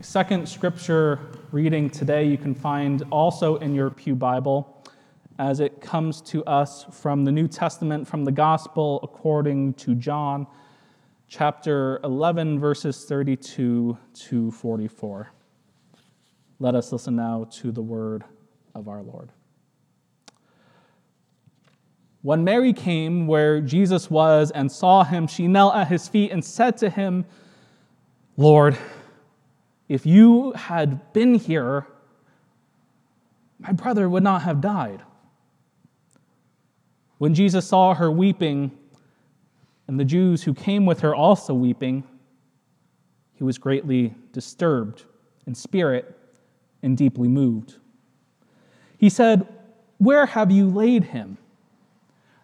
second scripture reading today you can find also in your Pew Bible as it comes to us from the New Testament, from the Gospel according to John, chapter 11, verses 32 to 44. Let us listen now to the word of our Lord. When Mary came where Jesus was and saw him, she knelt at his feet and said to him, Lord, if you had been here, my brother would not have died. When Jesus saw her weeping, and the Jews who came with her also weeping, he was greatly disturbed in spirit and deeply moved. He said, Where have you laid him?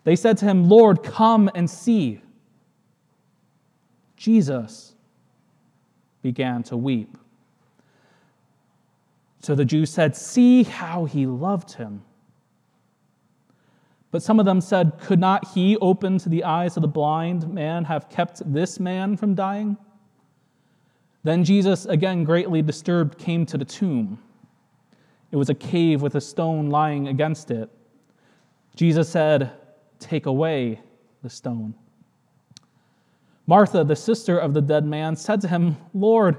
They said to him, Lord, come and see. Jesus began to weep. So the Jews said, See how he loved him. But some of them said, Could not he open to the eyes of the blind man have kept this man from dying? Then Jesus, again greatly disturbed, came to the tomb. It was a cave with a stone lying against it. Jesus said, Take away the stone. Martha, the sister of the dead man, said to him, Lord,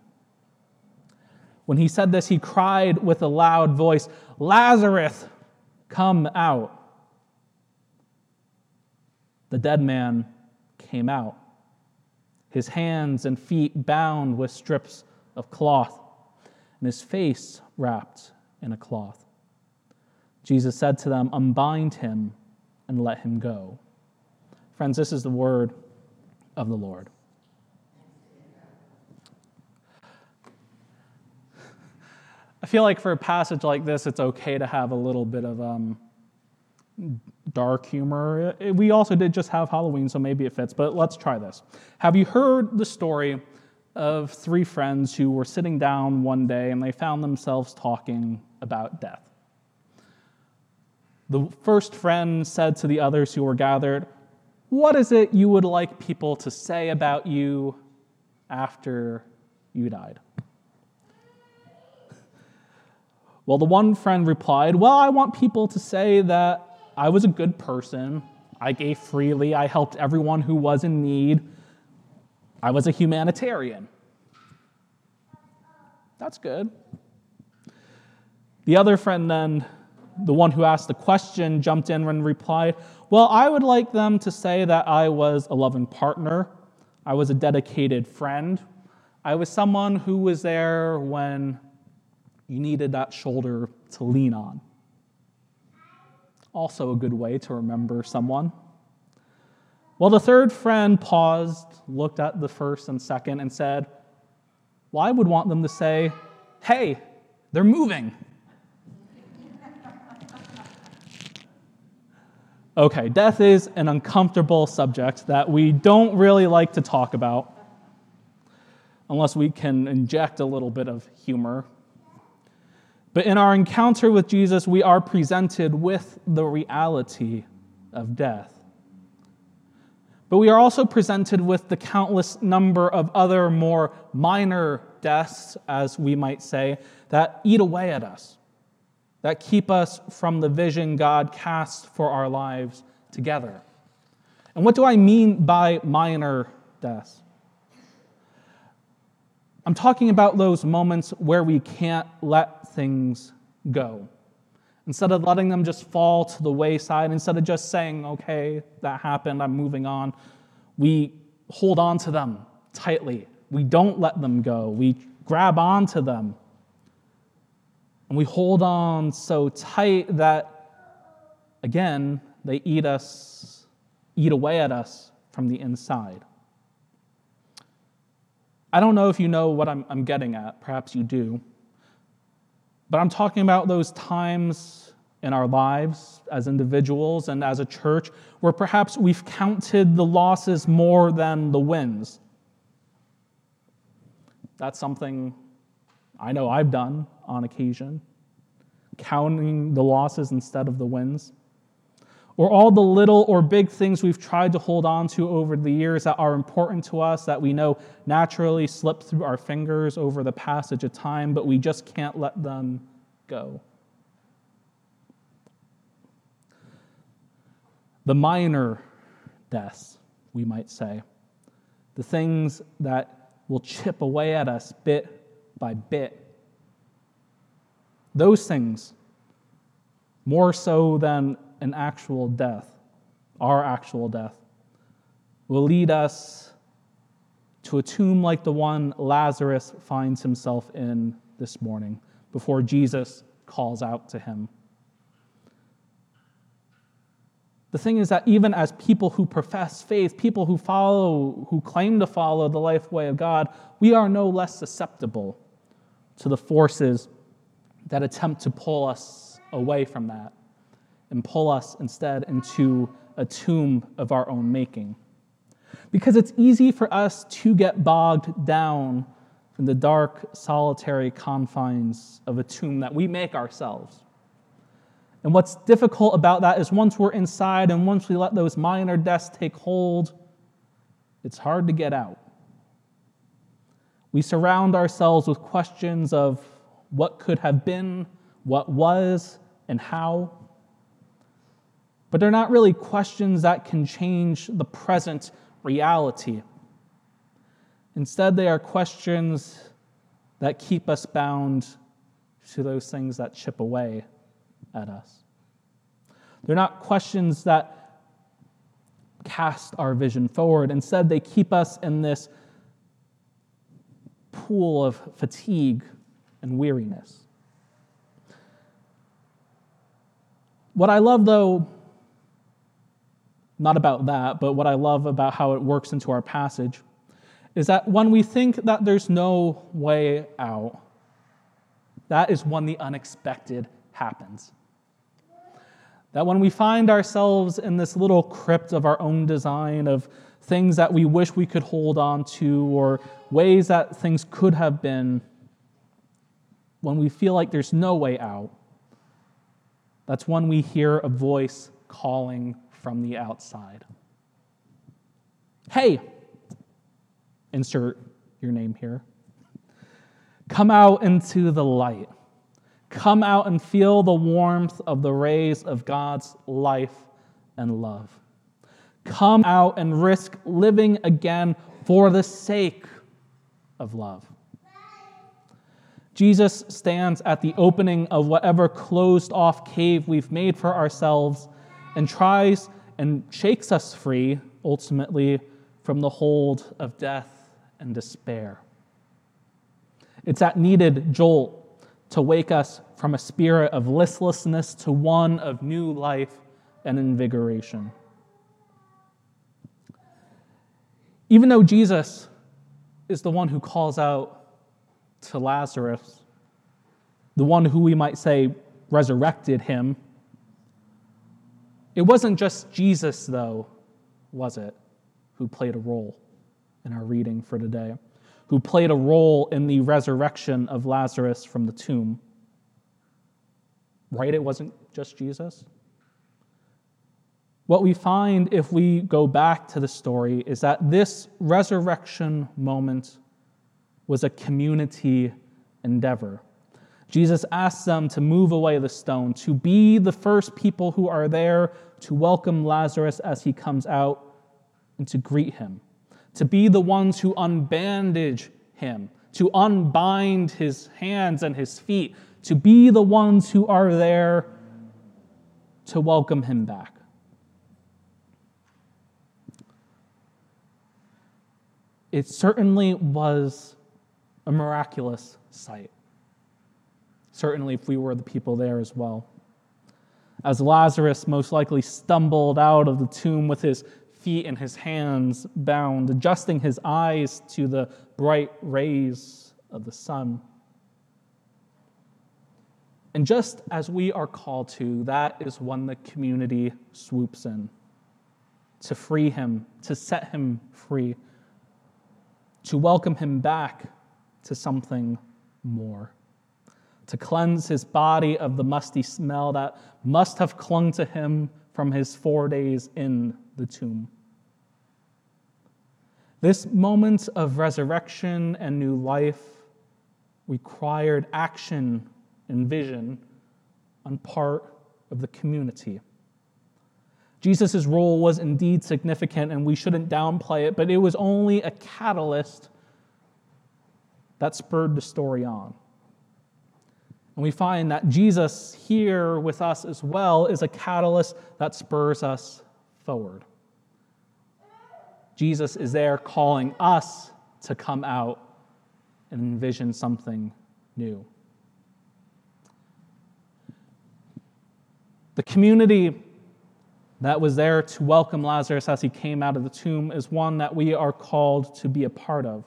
When he said this, he cried with a loud voice, Lazarus, come out. The dead man came out, his hands and feet bound with strips of cloth, and his face wrapped in a cloth. Jesus said to them, Unbind him and let him go. Friends, this is the word of the Lord. I feel like for a passage like this, it's okay to have a little bit of um, dark humor. We also did just have Halloween, so maybe it fits, but let's try this. Have you heard the story of three friends who were sitting down one day and they found themselves talking about death? The first friend said to the others who were gathered, What is it you would like people to say about you after you died? Well, the one friend replied, Well, I want people to say that I was a good person. I gave freely. I helped everyone who was in need. I was a humanitarian. That's good. The other friend, then, the one who asked the question, jumped in and replied, Well, I would like them to say that I was a loving partner. I was a dedicated friend. I was someone who was there when you needed that shoulder to lean on. Also, a good way to remember someone. Well, the third friend paused, looked at the first and second, and said, Well, I would want them to say, Hey, they're moving. okay, death is an uncomfortable subject that we don't really like to talk about unless we can inject a little bit of humor but in our encounter with Jesus, we are presented with the reality of death. But we are also presented with the countless number of other more minor deaths, as we might say, that eat away at us, that keep us from the vision God casts for our lives together. And what do I mean by minor deaths? I'm talking about those moments where we can't let things go. Instead of letting them just fall to the wayside, instead of just saying, okay, that happened, I'm moving on, we hold on to them tightly. We don't let them go. We grab onto them. And we hold on so tight that, again, they eat us, eat away at us from the inside. I don't know if you know what I'm, I'm getting at. Perhaps you do. But I'm talking about those times in our lives as individuals and as a church where perhaps we've counted the losses more than the wins. That's something I know I've done on occasion, counting the losses instead of the wins or all the little or big things we've tried to hold on to over the years that are important to us that we know naturally slip through our fingers over the passage of time, but we just can't let them go. The minor deaths, we might say, the things that will chip away at us bit by bit. Those things, more so than an actual death, our actual death, will lead us to a tomb like the one Lazarus finds himself in this morning before Jesus calls out to him. The thing is that even as people who profess faith, people who follow, who claim to follow the life way of God, we are no less susceptible to the forces that attempt to pull us away from that and pull us instead into a tomb of our own making. Because it's easy for us to get bogged down in the dark, solitary confines of a tomb that we make ourselves. And what's difficult about that is once we're inside and once we let those minor deaths take hold, it's hard to get out. We surround ourselves with questions of what could have been, what was, and how. But they're not really questions that can change the present reality. Instead, they are questions that keep us bound to those things that chip away at us. They're not questions that cast our vision forward. Instead, they keep us in this pool of fatigue and weariness. What I love, though, not about that, but what I love about how it works into our passage is that when we think that there's no way out, that is when the unexpected happens. That when we find ourselves in this little crypt of our own design, of things that we wish we could hold on to, or ways that things could have been, when we feel like there's no way out, that's when we hear a voice calling from the outside. Hey, insert your name here. Come out into the light. Come out and feel the warmth of the rays of God's life and love. Come out and risk living again for the sake of love. Jesus stands at the opening of whatever closed off cave we've made for ourselves and tries and shakes us free, ultimately, from the hold of death and despair. It's that needed jolt to wake us from a spirit of listlessness to one of new life and invigoration. Even though Jesus is the one who calls out to Lazarus, the one who we might say resurrected him it wasn't just Jesus, though, was it, who played a role in our reading for today, who played a role in the resurrection of Lazarus from the tomb. Right? It wasn't just Jesus. What we find if we go back to the story is that this resurrection moment was a community endeavor. Jesus asks them to move away the stone, to be the first people who are there to welcome Lazarus as he comes out and to greet him, to be the ones who unbandage him, to unbind his hands and his feet, to be the ones who are there to welcome him back. It certainly was a miraculous sight. Certainly, if we were the people there as well. As Lazarus most likely stumbled out of the tomb with his feet and his hands bound, adjusting his eyes to the bright rays of the sun. And just as we are called to, that is when the community swoops in to free him, to set him free, to welcome him back to something more, to cleanse his body of the musty smell that must have clung to him from his four days in the tomb. This moment of resurrection and new life required action and vision on part of the community. Jesus' role was indeed significant, and we shouldn't downplay it, but it was only a catalyst that spurred the story on. And we find that Jesus here with us as well is a catalyst that spurs us forward. Jesus is there calling us to come out and envision something new. The community that was there to welcome Lazarus as he came out of the tomb is one that we are called to be a part of.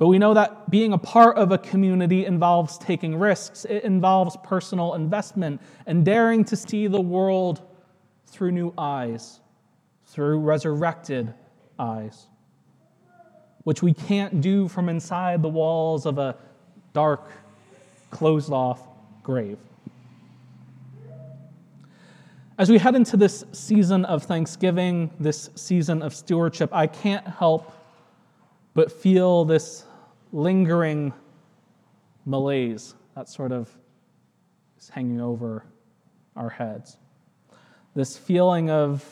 But we know that being a part of a community involves taking risks, it involves personal investment and daring to see the world through new eyes, through resurrected eyes, which we can't do from inside the walls of a dark, closed off grave. As we head into this season of Thanksgiving, this season of stewardship, I can't help but feel this lingering malaise that sort of is hanging over our heads. This feeling of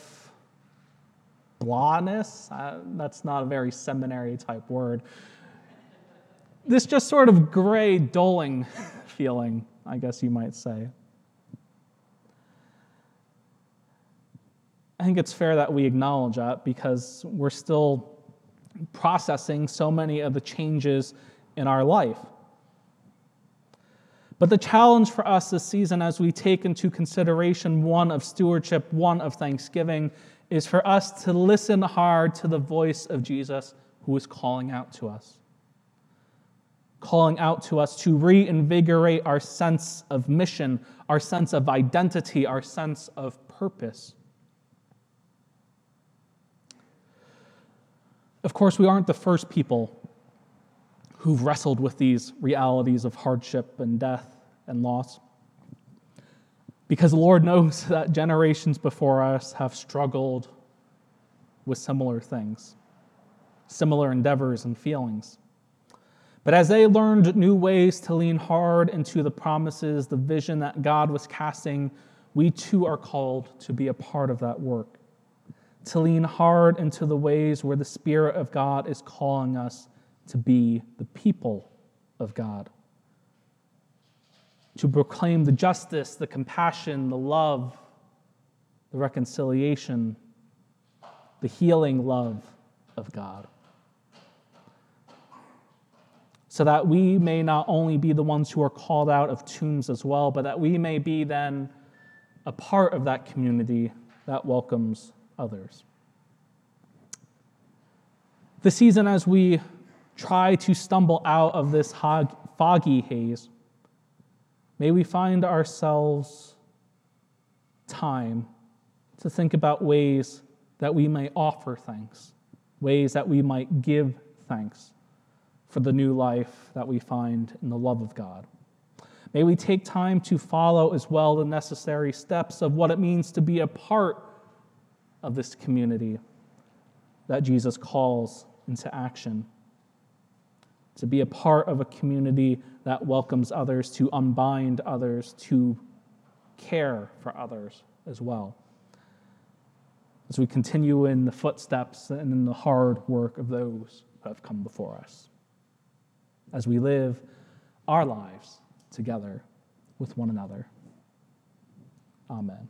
blahness, uh, that's not a very seminary type word. This just sort of gray, dulling feeling, I guess you might say. I think it's fair that we acknowledge that because we're still processing so many of the changes in our life. But the challenge for us this season, as we take into consideration one of stewardship, one of thanksgiving, is for us to listen hard to the voice of Jesus who is calling out to us. Calling out to us to reinvigorate our sense of mission, our sense of identity, our sense of purpose. Of course, we aren't the first people who've wrestled with these realities of hardship and death and loss. Because the Lord knows that generations before us have struggled with similar things, similar endeavors and feelings. But as they learned new ways to lean hard into the promises, the vision that God was casting, we too are called to be a part of that work to lean hard into the ways where the Spirit of God is calling us to be the people of God. To proclaim the justice, the compassion, the love, the reconciliation, the healing love of God. So that we may not only be the ones who are called out of tombs as well, but that we may be then a part of that community that welcomes others. The season, as we try to stumble out of this foggy haze, may we find ourselves time to think about ways that we may offer thanks, ways that we might give thanks for the new life that we find in the love of God. May we take time to follow as well the necessary steps of what it means to be a part of this community that Jesus calls into action. To be a part of a community that welcomes others, to unbind others, to care for others as well. As we continue in the footsteps and in the hard work of those who have come before us. as we live our lives together with one another. Amen.